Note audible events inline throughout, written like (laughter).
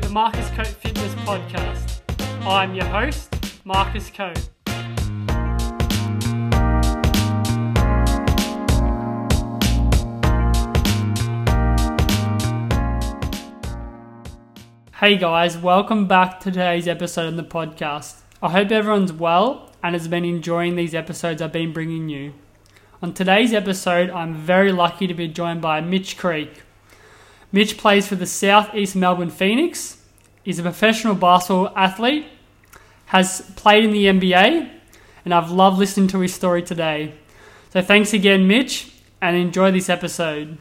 the Marcus Coat Fitness Podcast. I'm your host, Marcus Coat. Hey guys, welcome back to today's episode of the podcast. I hope everyone's well and has been enjoying these episodes I've been bringing you. On today's episode, I'm very lucky to be joined by Mitch Creek. Mitch plays for the South East Melbourne Phoenix. He's a professional basketball athlete, has played in the NBA, and I've loved listening to his story today. So thanks again, Mitch, and enjoy this episode.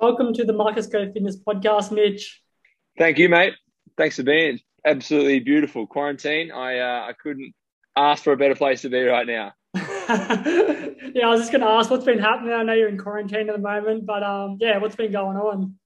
Welcome to the Marcus Go Fitness Podcast, Mitch. Thank you, mate. Thanks for being absolutely beautiful quarantine. I uh, I couldn't ask for a better place to be right now. (laughs) yeah, I was just going to ask what's been happening. I know you're in quarantine at the moment, but um, yeah, what's been going on?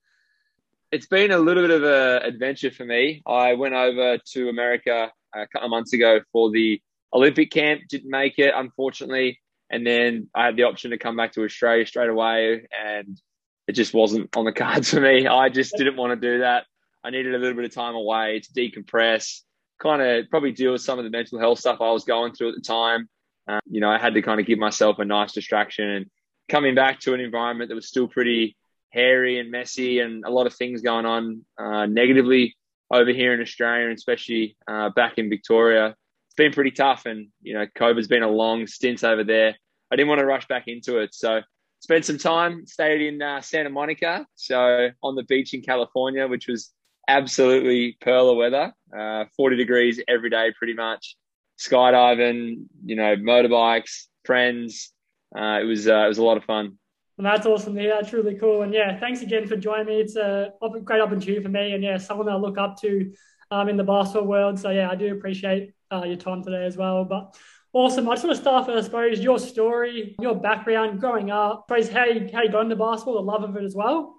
It's been a little bit of an adventure for me. I went over to America a couple of months ago for the Olympic camp. Didn't make it, unfortunately, and then I had the option to come back to Australia straight away, and it just wasn't on the (laughs) cards for me. I just didn't want to do that. I needed a little bit of time away to decompress, kind of probably deal with some of the mental health stuff I was going through at the time. Uh, you know, I had to kind of give myself a nice distraction and coming back to an environment that was still pretty hairy and messy and a lot of things going on uh, negatively over here in Australia and especially uh, back in Victoria. It's been pretty tough and, you know, COVID's been a long stint over there. I didn't want to rush back into it. So spent some time, stayed in uh, Santa Monica, so on the beach in California, which was absolutely pearl of weather, uh, 40 degrees every day, pretty much. Skydiving, you know, motorbikes, friends. Uh, it was uh, it was a lot of fun. And that's awesome. Yeah, that's really cool. And yeah, thanks again for joining me. It's a great opportunity for me, and yeah, someone I look up to um, in the basketball world. So yeah, I do appreciate uh, your time today as well. But awesome. I just want to start I suppose, your story, your background growing up. I suppose how you, how you got into basketball, the love of it as well.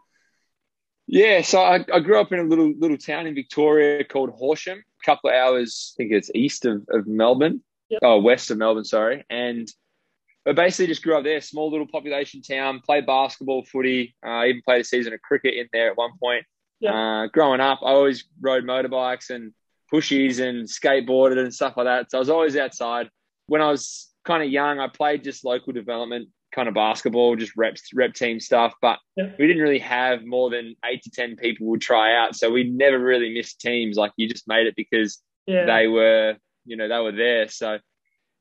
Yeah, so I, I, grew up in a little little town in Victoria called Horsham, a couple of hours, I think it's east of, of Melbourne, yep. oh, west of Melbourne, sorry. And I basically just grew up there, small little population town, played basketball, footy, uh, even played a season of cricket in there at one point. Yep. Uh, growing up, I always rode motorbikes and pushies and skateboarded and stuff like that. So I was always outside. When I was kind of young, I played just local development kind of basketball, just reps, rep team stuff. But yeah. we didn't really have more than eight to 10 people would try out. So we never really missed teams. Like you just made it because yeah. they were, you know, they were there. So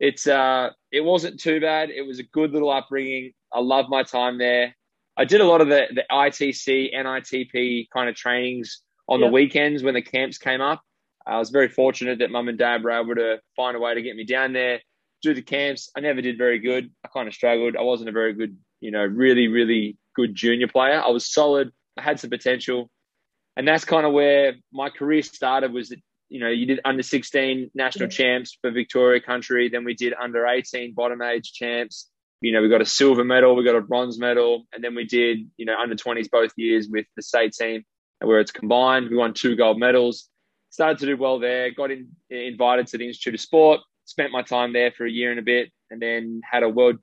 it's, uh, it wasn't too bad. It was a good little upbringing. I love my time there. I did a lot of the, the ITC, NITP kind of trainings on yeah. the weekends when the camps came up. I was very fortunate that mum and dad were able to find a way to get me down there do the camps. I never did very good. I kind of struggled. I wasn't a very good, you know, really, really good junior player. I was solid. I had some potential. And that's kind of where my career started was that, you know, you did under 16 national yeah. champs for Victoria country. Then we did under 18 bottom age champs. You know, we got a silver medal, we got a bronze medal. And then we did, you know, under 20s both years with the state team where it's combined. We won two gold medals. Started to do well there, got in, invited to the Institute of Sport, spent my time there for a year and a bit, and then had a world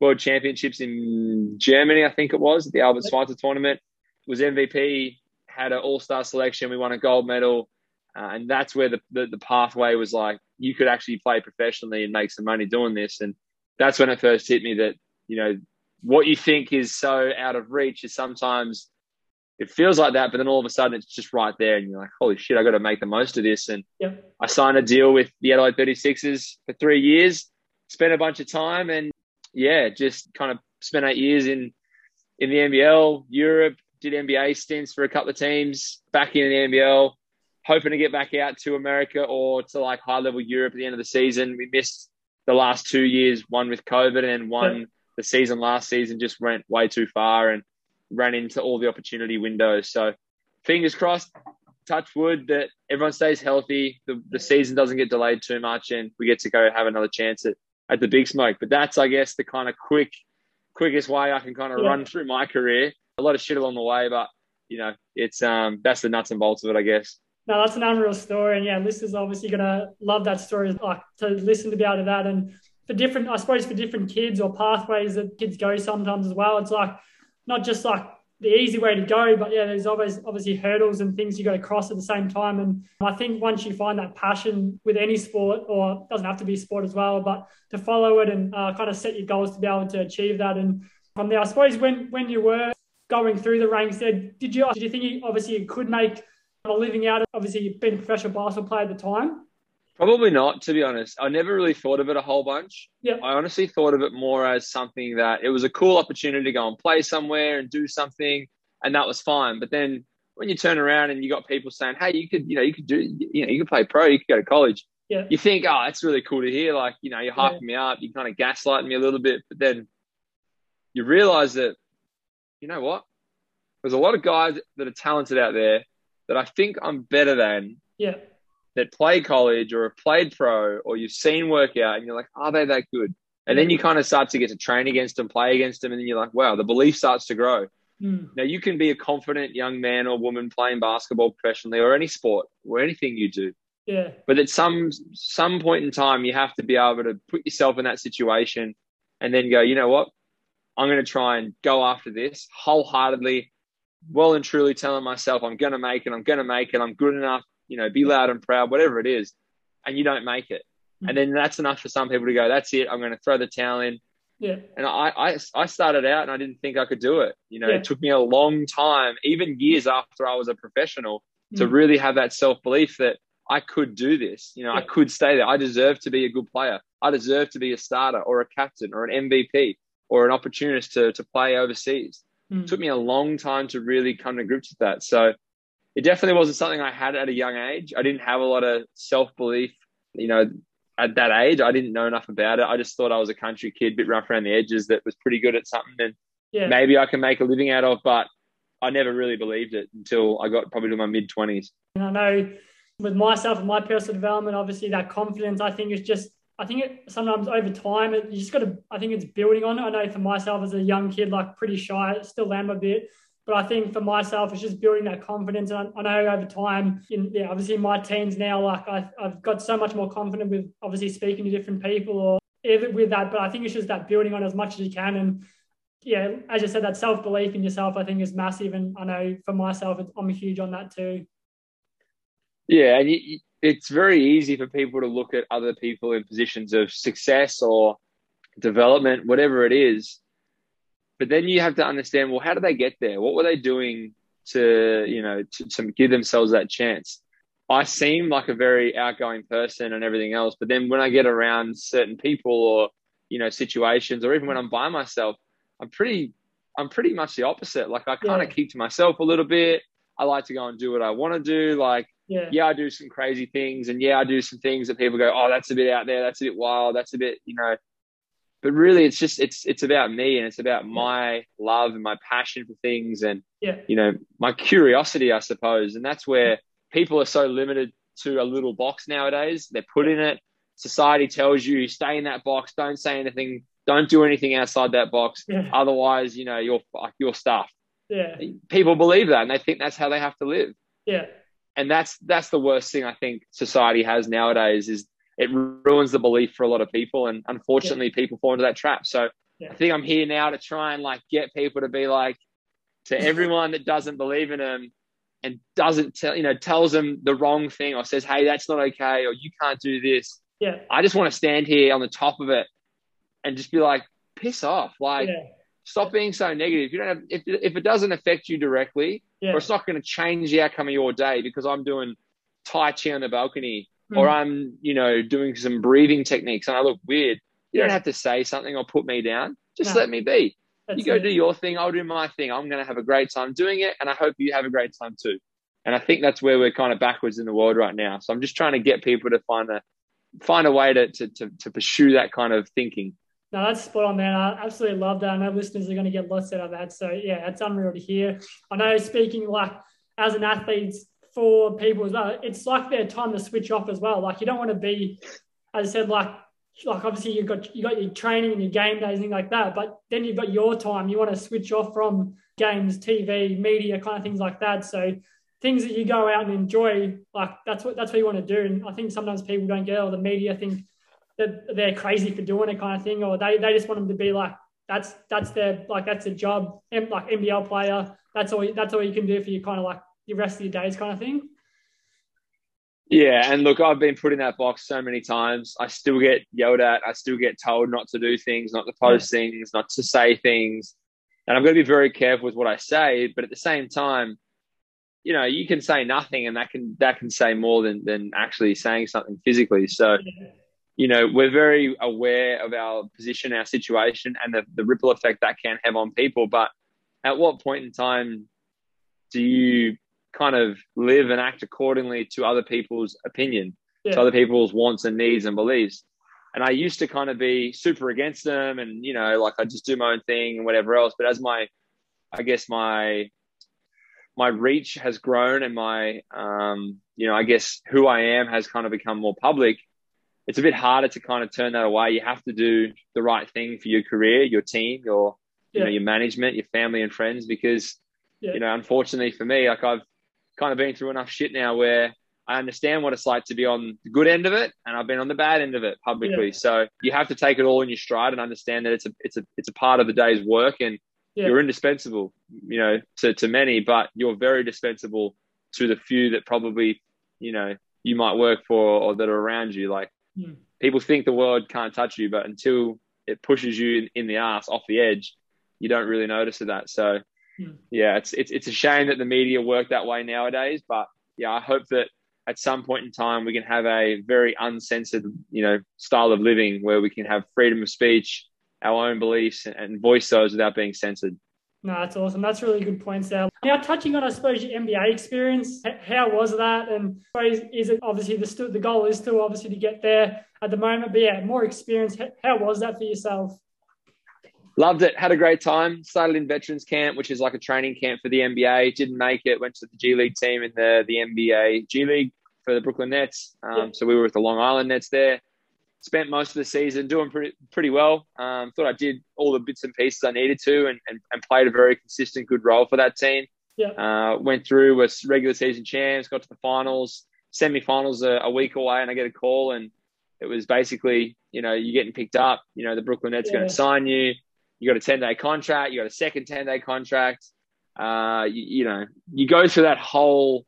world championships in Germany, I think it was, the Albert Schweitzer tournament. Was MVP, had an all star selection. We won a gold medal, uh, and that's where the, the the pathway was like you could actually play professionally and make some money doing this. And that's when it first hit me that you know what you think is so out of reach is sometimes it feels like that, but then all of a sudden it's just right there, and you're like, holy shit, I got to make the most of this. And. I signed a deal with the Adelaide 36ers for three years, spent a bunch of time, and yeah, just kind of spent eight years in in the NBL, Europe, did NBA stints for a couple of teams, back in the NBL, hoping to get back out to America or to like high level Europe at the end of the season. We missed the last two years, one with COVID and one the season last season just went way too far and ran into all the opportunity windows. So fingers crossed, touch wood that everyone stays healthy, the, the season doesn't get delayed too much, and we get to go have another chance at, at the big smoke. But that's, I guess, the kind of quick, quickest way I can kind of yeah. run through my career. A lot of shit along the way, but you know, it's um that's the nuts and bolts of it, I guess. No, that's an unreal story, and yeah, listeners obviously gonna love that story, like to listen to about that, and for different, I suppose, for different kids or pathways that kids go sometimes as well. It's like not just like the easy way to go. But yeah, there's always obviously hurdles and things you got to cross at the same time. And I think once you find that passion with any sport, or doesn't have to be sport as well, but to follow it and uh, kind of set your goals to be able to achieve that. And from there, I suppose when when you were going through the ranks there, did you did you think you, obviously you could make a living out of obviously you've been a professional basketball player at the time? Probably not, to be honest. I never really thought of it a whole bunch. Yeah. I honestly thought of it more as something that it was a cool opportunity to go and play somewhere and do something, and that was fine. But then when you turn around and you got people saying, "Hey, you could, you know, you could do, you know, you could play pro, you could go to college," yeah. you think, "Oh, that's really cool to hear." Like, you know, you're hyping yeah. me up, you kind of gaslighting me a little bit, but then you realize that, you know what? There's a lot of guys that are talented out there that I think I'm better than. Yeah that play college or have played pro or you've seen work out and you're like, are they that good? And then you kind of start to get to train against them, play against them, and then you're like, wow, the belief starts to grow. Mm. Now you can be a confident young man or woman playing basketball professionally or any sport or anything you do. Yeah. But at some some point in time, you have to be able to put yourself in that situation and then go, you know what? I'm going to try and go after this wholeheartedly, well and truly telling myself I'm going to make it. I'm going to make it. I'm good enough you know, be loud and proud, whatever it is, and you don't make it. Mm-hmm. And then that's enough for some people to go, that's it, I'm going to throw the towel in. Yeah. And I, I, I started out and I didn't think I could do it. You know, yeah. it took me a long time, even years after I was a professional, mm-hmm. to Mm. really have that self belief that I could do this. You know, Yeah. I could stay there. I deserve to be a good player. I deserve to be a starter or a captain or an MVP or an opportunist to, to play overseas. Mm. It took me a long time to really come to grips with that. So it definitely wasn't something I had at a young age. I didn't have a lot of self belief, you know, at that age. I didn't know enough about it. I just thought I was a country kid, bit rough around the edges, that was pretty good at something and Yeah. maybe I can make a living out of. But I never really believed it until I got probably to my mid 20s. And I know with myself and my personal development, obviously that confidence, I think is just, I think it sometimes over time, it, you just got to, I think it's building on it. I know for myself as a young kid, like pretty shy, still am a bit. But I think for myself, it's just building that confidence. And I, I know over time, in, yeah, obviously my teens now, like I, I've got so much more confident with obviously speaking to different people or even with that. But I think it's just that building on as much as you can. And yeah, as you said, that self belief in yourself, I think is massive. And I know for myself, I'm huge on that too. Yeah, and you, it's very easy for people to look at other people in positions of success or development, whatever it is. But then you have to understand, well, how did they get there? What were they doing to, you know, to, to give themselves that chance? I seem like a very outgoing person and everything else, but then when I get around certain people or, you know, situations, or even when I'm by myself, I'm pretty, I'm pretty much the opposite. Like I kind of Yeah. keep to myself a little bit. I like to go and do what I want to do. Like, Yeah. yeah, I do some crazy things, and yeah, I do some things that people go, "Oh, that's a bit out there. That's a bit wild. That's a bit, you know." But really, it's just it's it's about me, and it's about my love and my passion for things, and Yeah. you know, my curiosity, I suppose, and that's where people are so limited to a little box nowadays. They're put in it. Society tells you stay in that box. Don't say anything. Don't do anything outside that box. Yeah. Otherwise, you know, you're you're stuffed. Yeah. People believe that, and they think that's how they have to live Yeah. And that's that's the worst thing I think society has nowadays is it ruins the belief for a lot of people, and unfortunately, people fall into that trap. So Yeah. I think I'm here now to try and like get people to be like to (laughs) everyone that doesn't believe in them and doesn't tell you know tells them the wrong thing or says, "Hey, that's not okay," or "You can't do this." Yeah. I just want to stand here on the top of it and just be like, "Piss off!" Like, Yeah. Stop being so negative. You don't have if if it doesn't affect you directly Yeah. or it's not going to change the outcome of your day because I'm doing Tai Chi on the balcony or Mm. I'm, you know, doing some breathing techniques and I look weird. You don't have to say something or put me down. Just No. let me be. That's you go it. do your thing, I'll do my thing. I'm going to have a great time doing it and I hope you have a great time too. And I think that's where we're kind of backwards in the world right now. So I'm just trying to get people to find a find a way to to to, to pursue that kind of thinking. No, that's spot on, man. I absolutely love that. I know listeners are going to get lots out of that. So, yeah, it's unreal to hear. I know speaking like as an athlete for people as well, it's like their time to switch off as well. Like you don't want to be, as I said, like like obviously you've got you got your training and your game days and things like that, but then you've got your time. You want to switch off from games, TV, media, kind of things like that. So things that you go out and enjoy, like that's what that's what you want to do. And I think sometimes people don't get all the media think that they're crazy for doing it kind of thing, or they, they just want them to be like that's that's their like that's a job, like NBL player. That's all. That's all you can do for your kind of like the rest of your days, kind of thing. Yeah, and look, I've been put in that box so many times. I still get yelled at. I still get told not to do things, not to post yeah. things, not to say things. And I'm going to be very careful with what I say. But at the same time, you know, you can say nothing, and that can that can say more than than actually saying something physically. So, you know, we're very aware of our position, our situation, and the, the ripple effect that can have on people. But at what point in time do you kind of live and act accordingly to other people's opinion, yeah. to other people's wants and needs and beliefs. And I used to kind of be super against them and, you know, like I just do my own thing and whatever else. But as my, I guess my, my reach has grown and my, um, you know, I guess who I am has kind of become more public. It's a bit harder to kind of turn that away. You have to do the right thing for your career, your team, your, yeah. you know, your management, your family and friends, because, yeah. you know, unfortunately for me, like I've, kind of been through enough shit now where I understand what it's like to be on the good end of it, and I've been on the bad end of it publicly. Yeah. So you have to take it all in your stride and understand that it's a it's a it's a part of the day's work, and yeah. you're indispensable, you know, to to many, but you're very dispensable to the few that probably, you know, you might work for or that are around you. Like mm. people think the world can't touch you, but until it pushes you in, the ass off the edge, you don't really notice that. So Hmm. Yeah, it's, it's it's a shame that the media work that way nowadays, but yeah, I hope that at some point in time we can have a very uncensored, you know, style of living where we can have freedom of speech, our own beliefs, and voice those without being censored. No, that's awesome. That's really good points there. Now, touching on, I suppose, your NBA experience, how was that? And is it obviously the the goal is still obviously to get there at the moment? But yeah, more experience. How was that for yourself? Loved it. Had a great time. Started in veterans camp, which is like a training camp for the NBA. Didn't make it. Went to the G League team in the the NBA G League for the Brooklyn Nets. Um, yeah. So we were with the Long Island Nets there. Spent most of the season doing pretty pretty well. Um, thought I did all the bits and pieces I needed to, and, and, and played a very consistent, good role for that team. Yeah. Uh, went through was regular season champs, got to the finals, semi-finals a, a week away, and I get a call, and it was basically, you know, you're getting picked up. You know, the Brooklyn Nets yeah. going to sign you you got a 10 day contract, you got a second 10 day contract. Uh, you, you, know, you go through that whole,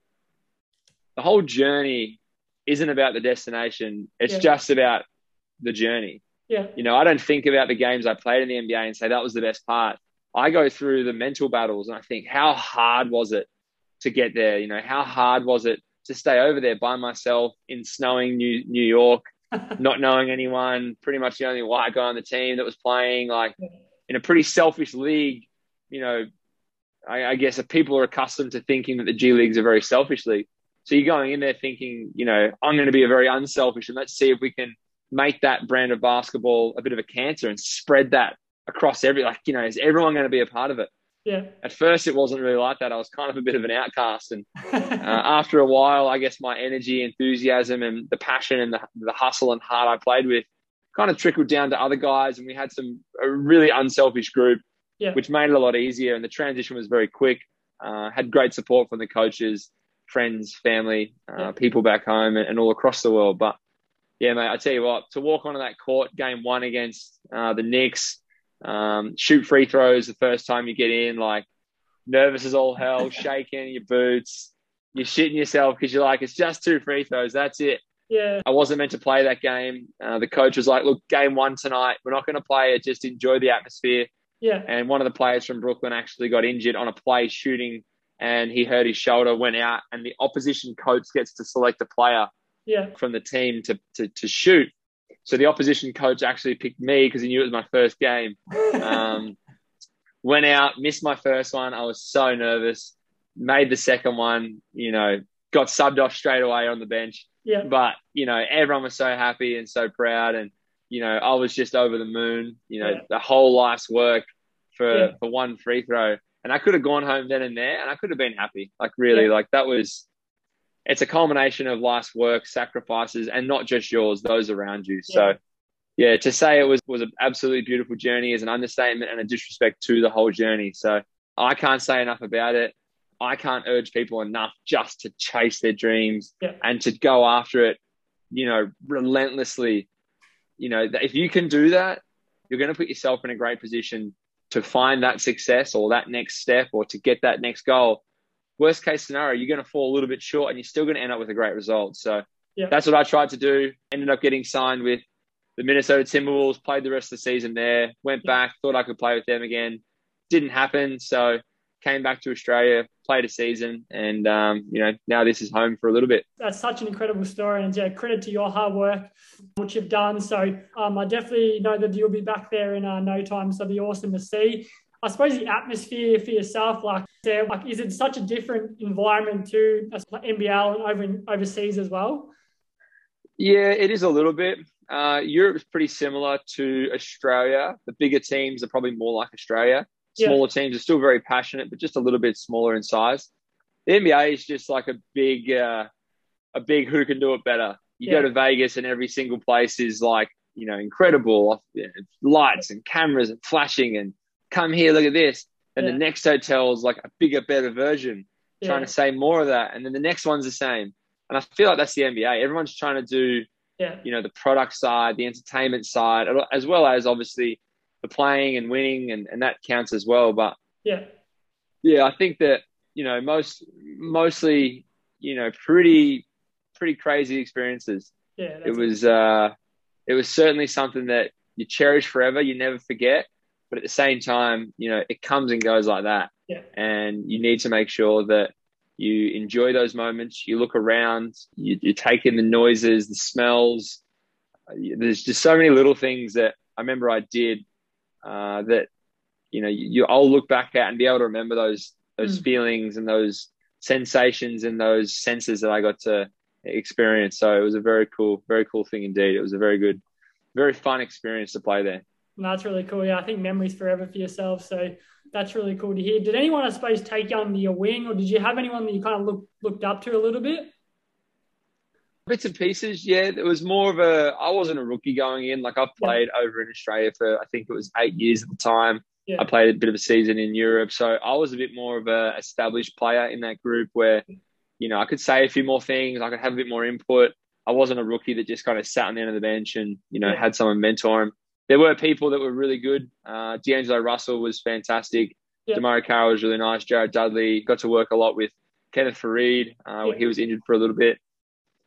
the whole journey isn't about the destination. It's yeah. just about the journey. Yeah. You know, I don't think about the games I played in the NBA and say that was the best part. I go through the mental battles and I think, how hard was it to get there? You know, how hard was it to stay over there by myself in snowing New, New York, (laughs) not knowing anyone, pretty much the only white guy on the team that was playing. Like, in a pretty selfish league, you know, I, I guess people are accustomed to thinking that the G League's a very selfish league. So you're going in there thinking, you know, I'm going to be a very unselfish and let's see if we can make that brand of basketball a bit of a cancer and spread that across every, like, you know, is everyone going to be a part of it? Yeah. At first, it wasn't really like that. I was kind of a bit of an outcast, and (laughs) uh, after a while, I guess my energy, enthusiasm, and the passion and the, the hustle and heart I played with kind of trickled down to other guys, and we had some a really unselfish group, yeah. which made it a lot easier. And the transition was very quick. Uh, had great support from the coaches, friends, family, uh, yeah. people back home, and, and, all across the world. But yeah, mate, I tell you what, to walk onto that court, game one against uh, the Knicks, um, shoot free throws the first time you get in, like nervous as all hell, (laughs) shaking your boots, you're shitting yourself because you're like, it's just two free throws, that's it. Yeah. I wasn't meant to play that game. Uh, the coach was like, look, game one tonight, we're not going to play it. Just enjoy the atmosphere. Yeah. And one of the players from Brooklyn actually got injured on a play shooting and he hurt his shoulder, went out, and the opposition coach gets to select a player yeah. from the team to, to, to shoot. So the opposition coach actually picked me because he knew it was my first game. Um, (laughs) went out, missed my first one. I was so nervous. Made the second one, you know, got subbed off straight away on the bench. Yeah. But, you know, everyone was so happy and so proud. And, you know, I was just over the moon, you know, yeah. the whole life's work for, yeah. for one free throw. And I could have gone home then and there and I could have been happy. Like, really, yeah. like that was, it's a culmination of life's work, sacrifices, and not just yours, those around you. So, yeah, to say it was was an absolutely beautiful journey is an understatement and a disrespect to the whole journey. So I can't say enough about it. I can't urge people enough just to chase their dreams yeah. and to go after it, you know, relentlessly. You know, if you can do that, you're going to put yourself in a great position to find that success or that next step or to get that next goal. Worst case scenario, you're going to fall a little bit short and you're still going to end up with a great result. So yeah. that's what I tried to do. Ended up getting signed with the Minnesota Timberwolves, played the rest of the season there, went yeah. back, thought I could play with them again. Didn't happen. So came back to Australia, played a season, and um, you know now this is home for a little bit. That's such an incredible story, and yeah, credit to your hard work, which you've done. So um, I definitely know that you'll be back there in uh, no time. So it'll be awesome to see. I suppose the atmosphere for yourself, like, like, is it such a different environment to NBL and over in, overseas as well? Yeah, it is a little bit. Uh, Europe is pretty similar to Australia. The bigger teams are probably more like Australia. Smaller yeah. teams are still very passionate, but just a little bit smaller in size. The NBA is just like a big, uh, a big who can do it better. You yeah. go to Vegas and every single place is like, you know, incredible lights and cameras and flashing and come here, look at this. And yeah. the next hotel is like a bigger, better version, trying to say more of that. And then the next one's the same. And I feel like that's the NBA. Everyone's trying to do, you know, the product side, the entertainment side, as well as obviously the playing and winning, and, and that counts as well. But yeah, yeah, I think that you know most mostly you know pretty pretty crazy experiences. Yeah, it was uh, it was certainly something that you cherish forever. You never forget. But at the same time, you know, it comes and goes like that. Yeah. And you need to make sure that you enjoy those moments. You look around, you, you take in the noises, the smells. There's just so many little things that I remember I did uh, that you know you, I'll look back at and be able to remember those those mm. feelings and those sensations and those senses that I got to experience. So it was a very cool, very cool thing indeed. It was a very good, very fun experience to play there. That's really cool. Yeah, I think memories forever for yourself. So that's really cool to hear. Did anyone, I suppose, take you under your wing, or did you have anyone that you kind of look, looked up to a little bit? Bits and pieces, yeah. It was more of a. I wasn't a rookie going in. Like I've played yeah. over in Australia for I think it was eight years at the time. Yeah. I played a bit of a season in Europe, so I was a bit more of a established player in that group where, you know, I could say a few more things. I could have a bit more input. I wasn't a rookie that just kind of sat on the end of the bench and you know yeah. had someone mentor him. There were people that were really good. Uh, D'Angelo Russell was fantastic. Yeah. DeMarre Carroll was really nice. Jared Dudley got to work a lot with Kenneth Faried. Uh, He was injured for a little bit.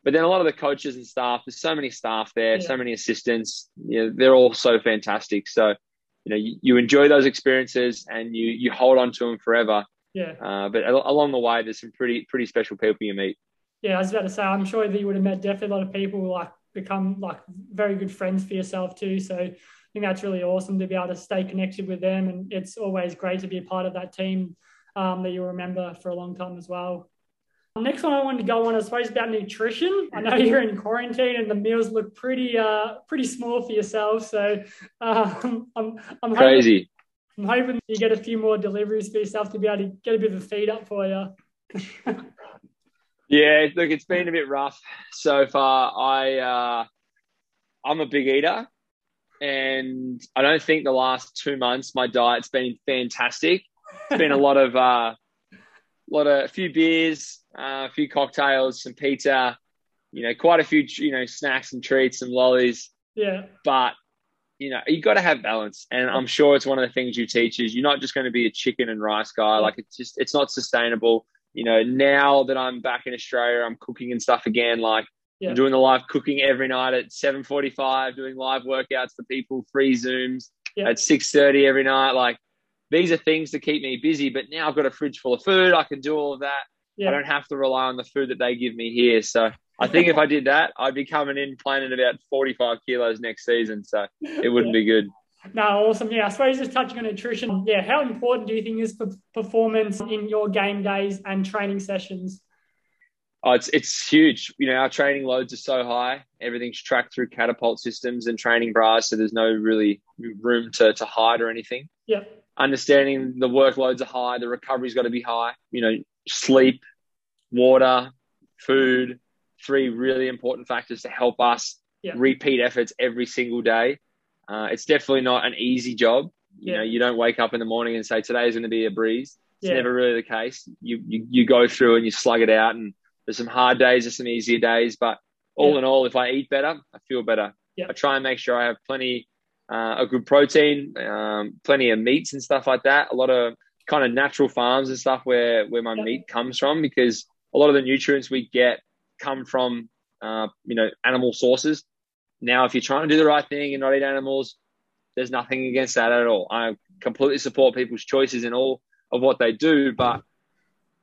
But then a lot of the coaches and staff, there's so many staff there, yeah. so many assistants. You know, they're all so fantastic. So, you know, you, you, enjoy those experiences and you you hold on to them forever. Yeah. Uh, but along the way, there's some pretty pretty special people you meet. Yeah, I was about to say, I'm sure that you would have met definitely a lot of people like become like very good friends for yourself too. So I think that's really awesome to be able to stay connected with them, and it's always great to be a part of that team um, that you'll remember for a long time as well. Next one I wanted to go on, I suppose, about nutrition. I know you're in quarantine and the meals look pretty, uh, pretty small for yourself. So um, I'm, I'm crazy. Hoping, I'm hoping you get a few more deliveries for yourself to be able to get a bit of a feed up for you. (laughs) yeah, look, it's been a bit rough so far. I, uh, I'm a big eater, and I don't think the last two months my diet's been fantastic. It's been a lot of uh, lot of a few beers, uh, a few cocktails, some pizza, you know, quite a few, you know, snacks and treats, and lollies. Yeah. But you know, you got to have balance, and I'm sure it's one of the things you teach is you're not just going to be a chicken and rice guy. Like it's just it's not sustainable. You know, now that I'm back in Australia, I'm cooking and stuff again. Like yeah. I'm doing the live cooking every night at 7:45, doing live workouts for people, free zooms yeah. at 6:30 every night. Like these are things to keep me busy. But now I've got a fridge full of food. I can do all of that. Yeah. I don't have to rely on the food that they give me here. So I think if I did that, I'd be coming in planning about 45 kilos next season. So it wouldn't be good. No, awesome. Yeah, I suppose just touching on nutrition. Yeah, how important do you think is for performance in your game days and training sessions? Oh, it's it's huge. You know, our training loads are so high. Everything's tracked through catapult systems and training bras, so there's no really room to to hide or anything. Yeah understanding the workloads are high, the recovery's got to be high. You know, sleep, water, food, three really important factors to help us yeah. repeat efforts every single day. Uh, it's definitely not an easy job. You yeah. know, you don't wake up in the morning and say today is going to be a breeze. It's yeah. never really the case. You, you you go through and you slug it out, and there's some hard days, there's some easier days, but all in all, if I eat better, I feel better. I try and make sure I have plenty uh, a good protein, um, plenty of meats and stuff like that. A lot of kind of natural farms and stuff where where my meat comes from because a lot of the nutrients we get come from uh, you know animal sources. Now, if you're trying to do the right thing and not eat animals, there's nothing against that at all. I completely support people's choices in all of what they do, but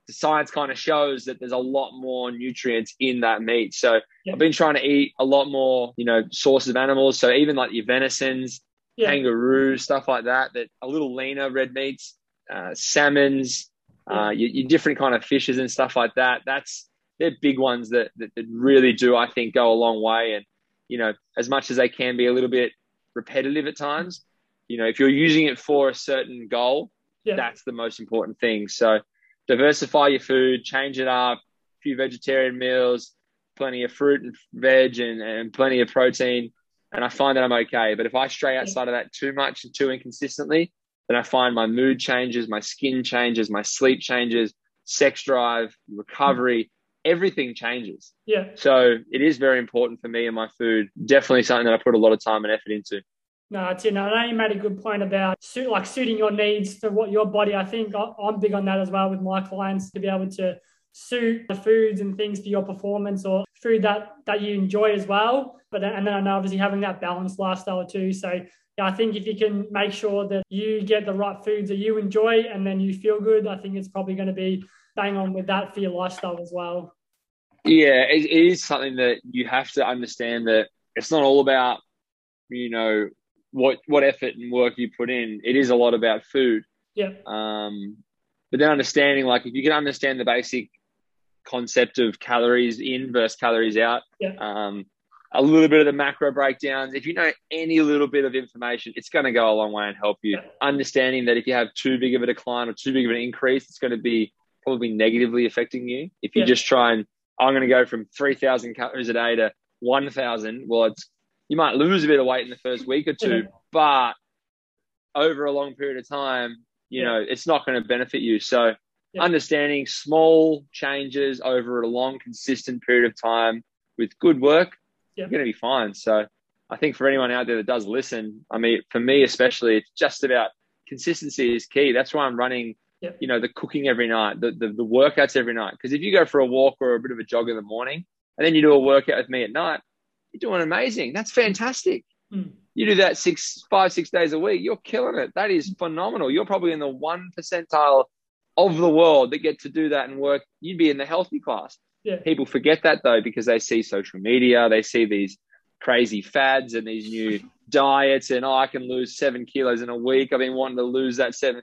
the science kind of shows that there's a lot more nutrients in that meat. So yeah. I've been trying to eat a lot more, you know, sources of animals. So even like your venisons, yeah. kangaroo, stuff like that, that a little leaner red meats, uh, salmons, uh, your, your, different kind of fishes and stuff like that. That's they're big ones that, that, that really do, I think, go a long way. And you know, as much as they can be a little bit repetitive at times, you know, if you're using it for a certain goal, yeah. that's the most important thing. So diversify your food, change it up, a few vegetarian meals, plenty of fruit and veg and, and plenty of protein. And I find that I'm okay. But if I stray outside of that too much and too inconsistently, then I find my mood changes, my skin changes, my sleep changes, sex drive, recovery, everything changes. Yeah. So it is very important for me and my food. Definitely something that I put a lot of time and effort into. No, it's in. I know you made a good point about suit, like suiting your needs to what your body. I think I'm big on that as well with my clients to be able to suit the foods and things for your performance or food that that you enjoy as well. But and then I know obviously having that balanced lifestyle too. So yeah, I think if you can make sure that you get the right foods that you enjoy and then you feel good, I think it's probably going to be bang on with that for your lifestyle as well. Yeah, it, it is something that you have to understand that it's not all about you know what what effort and work you put in. It is a lot about food. Yeah. Um, but then understanding like if you can understand the basic concept of calories in versus calories out. Yeah. Um, a little bit of the macro breakdowns. If you know any little bit of information, it's going to go a long way and help you. Yeah. Understanding that if you have too big of a decline or too big of an increase, it's going to be probably negatively affecting you. If you yeah. just try and I'm going to go from 3,000 calories a day to 1,000, well, it's you might lose a bit of weight in the first week or two, (laughs) but over a long period of time, you know, it's not going to benefit you. So yeah. understanding small changes over a long, consistent period of time with good work, yeah. you're going to be fine. So I think for anyone out there that does listen, I mean, for me especially, it's just about consistency is key. That's why I'm running, yeah. you know, the cooking every night, the, the, the workouts every night. Because if you go for a walk or a bit of a jog in the morning, and then you do a workout with me at night, you're doing amazing. That's fantastic. Mm. You do that six, five, six days a week, you're killing it. That is phenomenal. You're probably in the one percentile of the world that get to do that and work. You'd be in the healthy class. Yeah. People forget that though because they see social media, they see these crazy fads and these new (laughs) diets, and oh, I can lose seven kilos in a week. I've been wanting to lose that seven.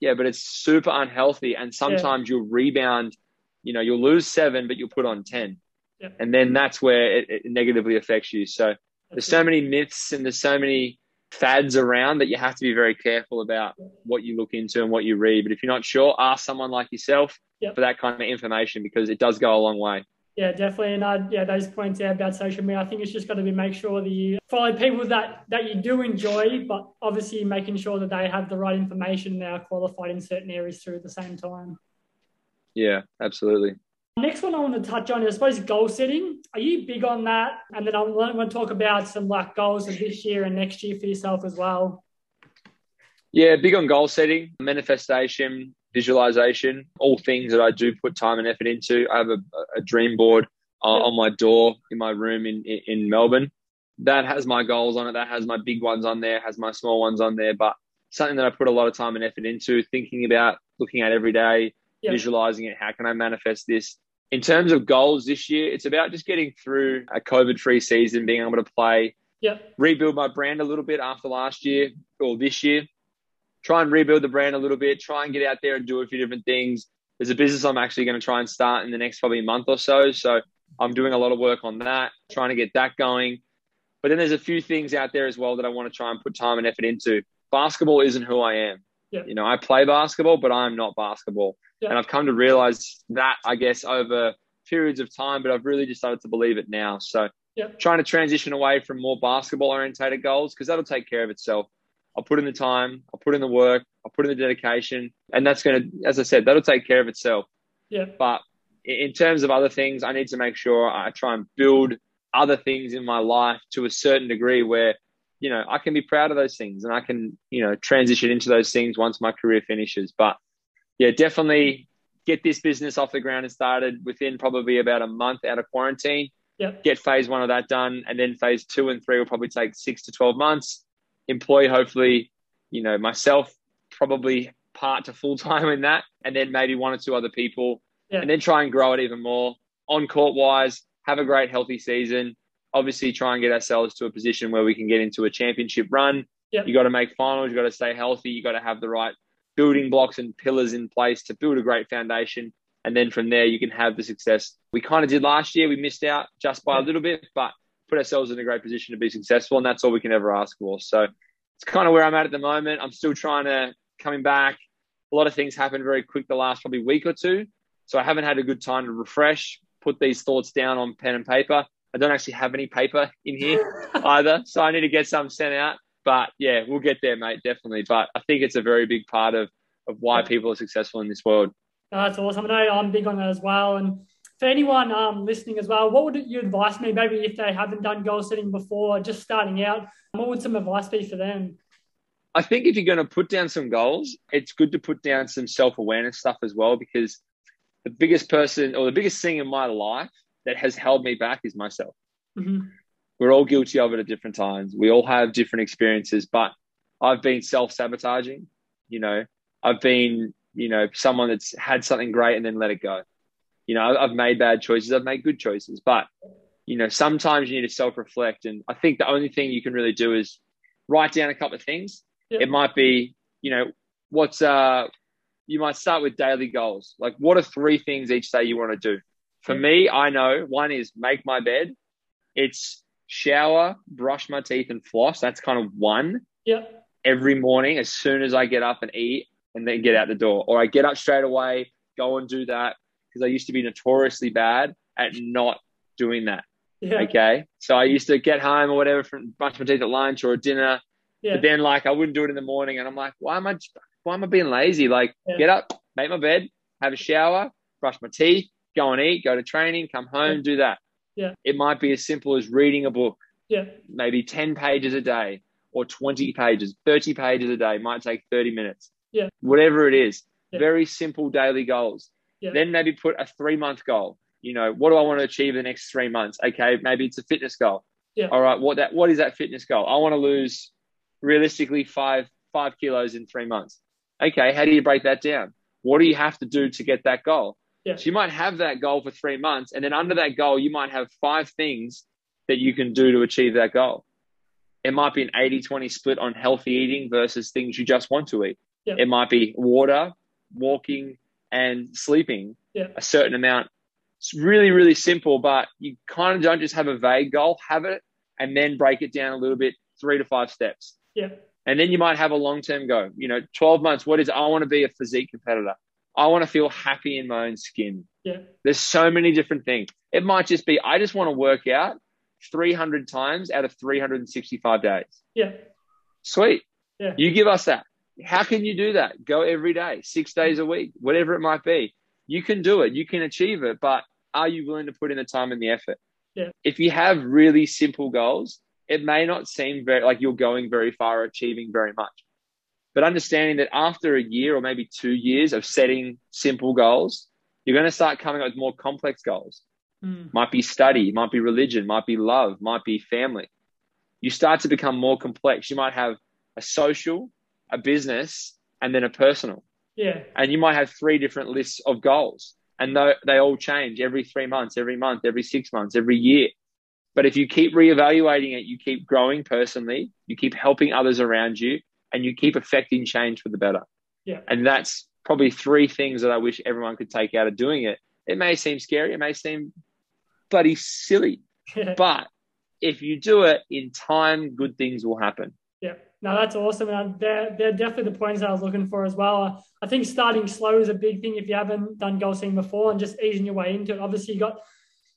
Yeah, but it's super unhealthy, and sometimes yeah. you'll rebound. You know, you'll lose seven, but you'll put on ten. And then that's where it, it, negatively affects you. So there's so many myths and there's so many fads around that you have to be very careful about what you look into and what you read. But if you're not sure, ask someone like yourself yep. for that kind of information because it does go a long way. Yeah, definitely. And I, yeah, those points out about social media, I think it's just got to be make sure that you follow people that, that you do enjoy, but obviously making sure that they have the right information and they are qualified in certain areas too at the same time. Yeah, absolutely. Next one I want to touch on is, I suppose, goal setting. Are you big on that? And then I want to talk about some like goals of this year and next year for yourself as well. Yeah, big on goal setting, manifestation, visualization, all things that I do put time and effort into. I have a, a dream board uh, on my door in my room in, in, in Melbourne. That has my goals on it. That has my big ones on there, has my small ones on there. But something that I put a lot of time and effort into, thinking about, looking at every day, visualizing it. How can I manifest this? in terms of goals this year, it's about just getting through a COVID free season, being able to play, rebuild my brand a little bit after last year or this year, try and rebuild the brand a little bit, try and get out there and do a few different things. There's a business I'm actually going to try and start in the next probably month or so. So I'm doing a lot of work on that, trying to get that going. But then there's a few things out there as well that I want to try and put time and effort into. Basketball isn't who I am. Yeah. You know, I play basketball, but I'm not basketball. Yeah. And I've come to realize that, I guess, over periods of time, but I've really just started to believe it now. So yeah. trying to transition away from more basketball orientated goals because that'll take care of itself. I'll put in the time, I'll put in the work, I'll put in the dedication, and that's going to, as I said, that'll take care of itself. Yeah. But in terms of other things, I need to make sure I try and build other things in my life to a certain degree where you know, I can be proud of those things and I can, you know, transition into those things once my career finishes. But yeah, definitely get this business off the ground and started within probably about a month out of quarantine. Yep. Get phase one of that done. And then phase two and three will probably take six to 12 months. Employ, hopefully, you know, myself, probably part to full time in that. And then maybe one or two other people. Yeah. And then try and grow it even more on court wise. Have a great, healthy season obviously try and get ourselves to a position where we can get into a championship run. Yep. You got to make finals. You got to stay healthy. You got to have the right building blocks and pillars in place to build a great foundation. And then from there, you can have the success we kind of did last year. We missed out just by a little bit, but put ourselves in a great position to be successful. And that's all we can ever ask for. So it's kind of where I'm at at the moment. I'm still trying to coming back. A lot of things happened very quick the last probably week or two. So I haven't had a good time to refresh, put these thoughts down on pen and paper. I don't actually have any paper in here (laughs) either, so I need to get some sent out. But yeah, we'll get there, mate, definitely. But I think it's a very big part of of why people are successful in this world. Oh, that's awesome. I know I'm big on that as well. And for anyone um, listening as well, what would you advise me? Maybe if they haven't done goal setting before, just starting out, what would some advice be for them? I think if you're going to put down some goals, it's good to put down some self awareness stuff as well, because the biggest person or the biggest thing in my life that has held me back is myself. Mm-hmm. We're all guilty of it at different times. We all have different experiences, but I've been self sabotaging. You know, I've been, you know, someone that's had something great and then let it go. You know, I've made bad choices. I've made good choices, but you know, sometimes you need to self reflect. And I think the only thing you can really do is write down a couple of things. Yep. It might be, you know, what's, uh, you might start with daily goals. Like, what are three things each day you want to do? For me, I know one is make my bed. It's shower, brush my teeth, and floss. That's kind of one. Yep. Every morning, as soon as I get up and eat, and then get out the door, or I get up straight away, go and do that because I used to be notoriously bad at not doing that. Yeah. Okay, so I used to get home or whatever from brush my teeth at lunch or dinner, Yeah. but then like I wouldn't do it in the morning, and I'm like, why am I? Why am I being lazy? Like, Yeah. get up, make my bed, have a shower, brush my teeth, go and eat, go to training, come home, do that. Yeah. It might be as simple as reading a book, Yeah. maybe 10 pages a day or 20 pages, 30 pages a day, might take 30 minutes. Yeah. Whatever it is. Yeah. Very simple daily goals. Yeah. Then maybe put a three month goal. You know, what do I want to achieve in the next three months? Okay, maybe it's a fitness goal. Yeah. All right, what that what is that fitness goal? I want to lose realistically five five kilos in three months. Okay, how do you break that down? What do you have to do to get that goal? Yeah. So you might have that goal for three months, and then under that goal, you might have five things that you can do to achieve that goal. It might be an 80 20 split on healthy eating versus things you just want to eat. Yeah. It might be water, walking, and sleeping Yeah. a certain amount. It's really, really simple, but you kind of don't just have a vague goal, have it, and then break it down a little bit, three to five steps. Yeah. And then you might have a long term goal. You know, 12 months, what is? I want to be a physique competitor. I want to feel happy in my own skin. Yeah. There's so many different things. It might just be, I just want to work out 300 times out of 365 days. Yeah. Sweet. Yeah. You give us that. How can you do that? Go every day, six days a week, whatever it might be. You can do it. You can achieve it, but are you willing to put in the time and the effort? Yeah. If you have really simple goals, it may not seem very like you're going very far achieving very much. But understanding that after a year or maybe two years of setting simple goals, you're going to start coming up with more complex goals. Mm. Might be study, might be religion, might be love, might be family. You start to become more complex. You might have a social, a business, and then a personal. Yeah. And you might have three different lists of goals. And they all change every three months, every month, every six months, every year. But if you keep reevaluating it, you keep growing personally, you keep helping others around you, and you keep affecting change for the better. Yeah. And that's probably three things that I wish everyone could take out of doing it. It may seem scary, it may seem bloody silly, (laughs) but if you do it in time, good things will happen. Yeah, no, that's awesome. And they're, they're definitely the points I was looking for as well. I think starting slow is a big thing if you haven't done goal setting before and just easing your way into it. Obviously, you got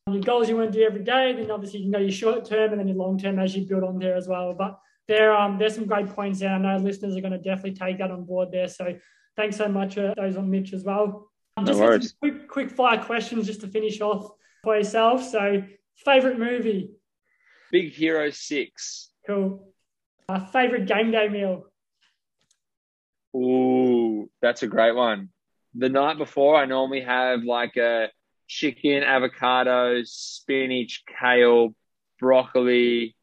your goals you want to do every day, then obviously you can go your short term and then your long term as you build on there as well. But there, um, there's some great points there. I know listeners are going to definitely take that on board there. So thanks so much for those on Mitch as well. No just worries. some quick, quick fire questions just to finish off for yourself. So, favorite movie? Big Hero 6. Cool. My favorite game day meal. Ooh, that's a great one. The night before, I normally have like a chicken, avocado, spinach, kale, broccoli,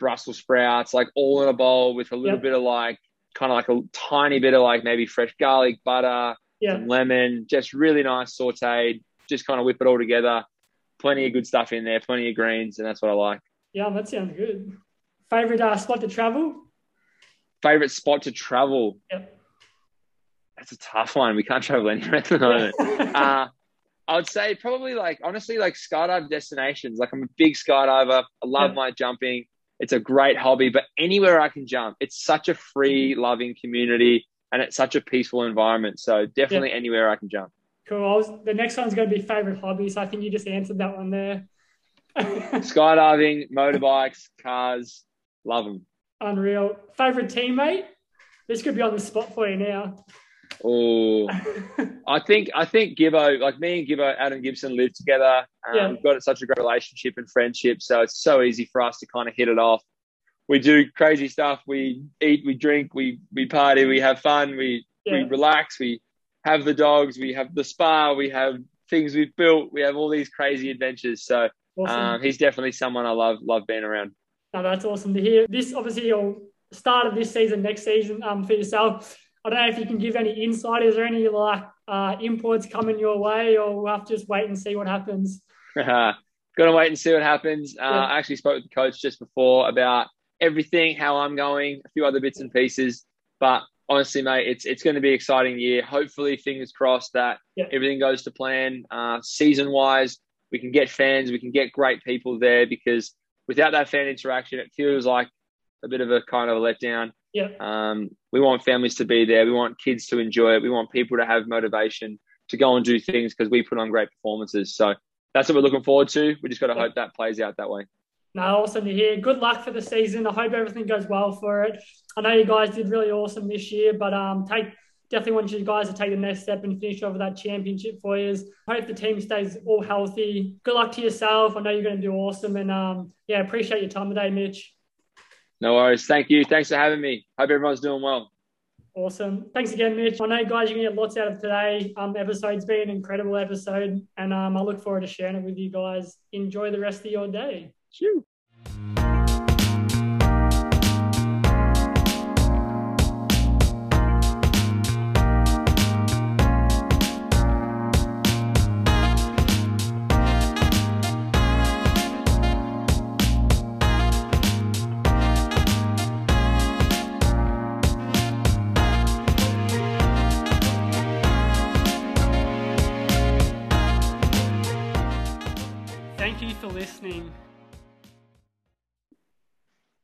Brussels sprouts, like all in a bowl with a little Yep. bit of like kind of like a tiny bit of like maybe fresh garlic, butter, Yeah. some lemon, just really nice sauteed. Just kind of whip it all together. Plenty of good stuff in there, plenty of greens, and that's what I like. Yeah, that sounds good. Favorite uh, spot to travel? Favorite spot to travel? Yep. That's a tough one. We can't travel anywhere at the moment. (laughs) uh, I would say probably like honestly like skydive destinations. Like I'm a big skydiver. I love Yeah. my jumping. It's a great hobby, but anywhere I can jump, it's such a free, loving community, and it's such a peaceful environment. So definitely anywhere I can jump. cool. I was, the next one's going to be favorite hobby, so I think you just answered that one there. (laughs) Skydiving, motorbikes, cars, love them. Unreal. Favorite teammate? This could be on the spot for you now. Oh, (laughs) I think I think Gibbo, like me and Gibbo, Adam Gibson live together. Um, Yeah. We've got such a great relationship and friendship, so it's so easy for us to kind of hit it off. We do crazy stuff. We eat, we drink, we we party, we have fun, we we relax, we have the dogs, we have the spa, we have things we've built, we have all these crazy adventures. So Awesome. um, he's definitely someone I love love being around. No, that's awesome to hear. This obviously your start of this season, next season um, for yourself. I don't know if you can give any insight. Is there any like uh, imports coming your way, or we'll have to just wait and see what happens? (laughs) Gonna wait and see what happens. Uh, Yeah. I actually spoke with the coach just before about everything, how I'm going, a few other bits and pieces. But honestly, mate, it's it's going to be an exciting year. Hopefully, fingers crossed that Yeah. everything goes to plan. Uh, season wise, we can get fans, we can get great people there because without that fan interaction, it feels like a bit of a kind of a letdown. Yeah. Um, we want families to be there. We want kids to enjoy it. We want people to have motivation to go and do things because we put on great performances. So that's what we're looking forward to. We just got to Yeah. hope that plays out that way. No, awesome to hear. Good luck for the season. I hope everything goes well for it. I know you guys did really awesome this year, but um, take definitely want you guys to take the next step and finish over that championship for you. Hope the team stays all healthy. Good luck to yourself. I know you're going to do awesome, and um, yeah, appreciate your time today, Mitch. No worries. Thank you. Thanks for having me. Hope everyone's doing well. Awesome. Thanks again, Mitch. I know, guys, you're going to get lots out of today. Um, episode's been an incredible episode, and um, I look forward to sharing it with you guys. Enjoy the rest of your day. Shoo.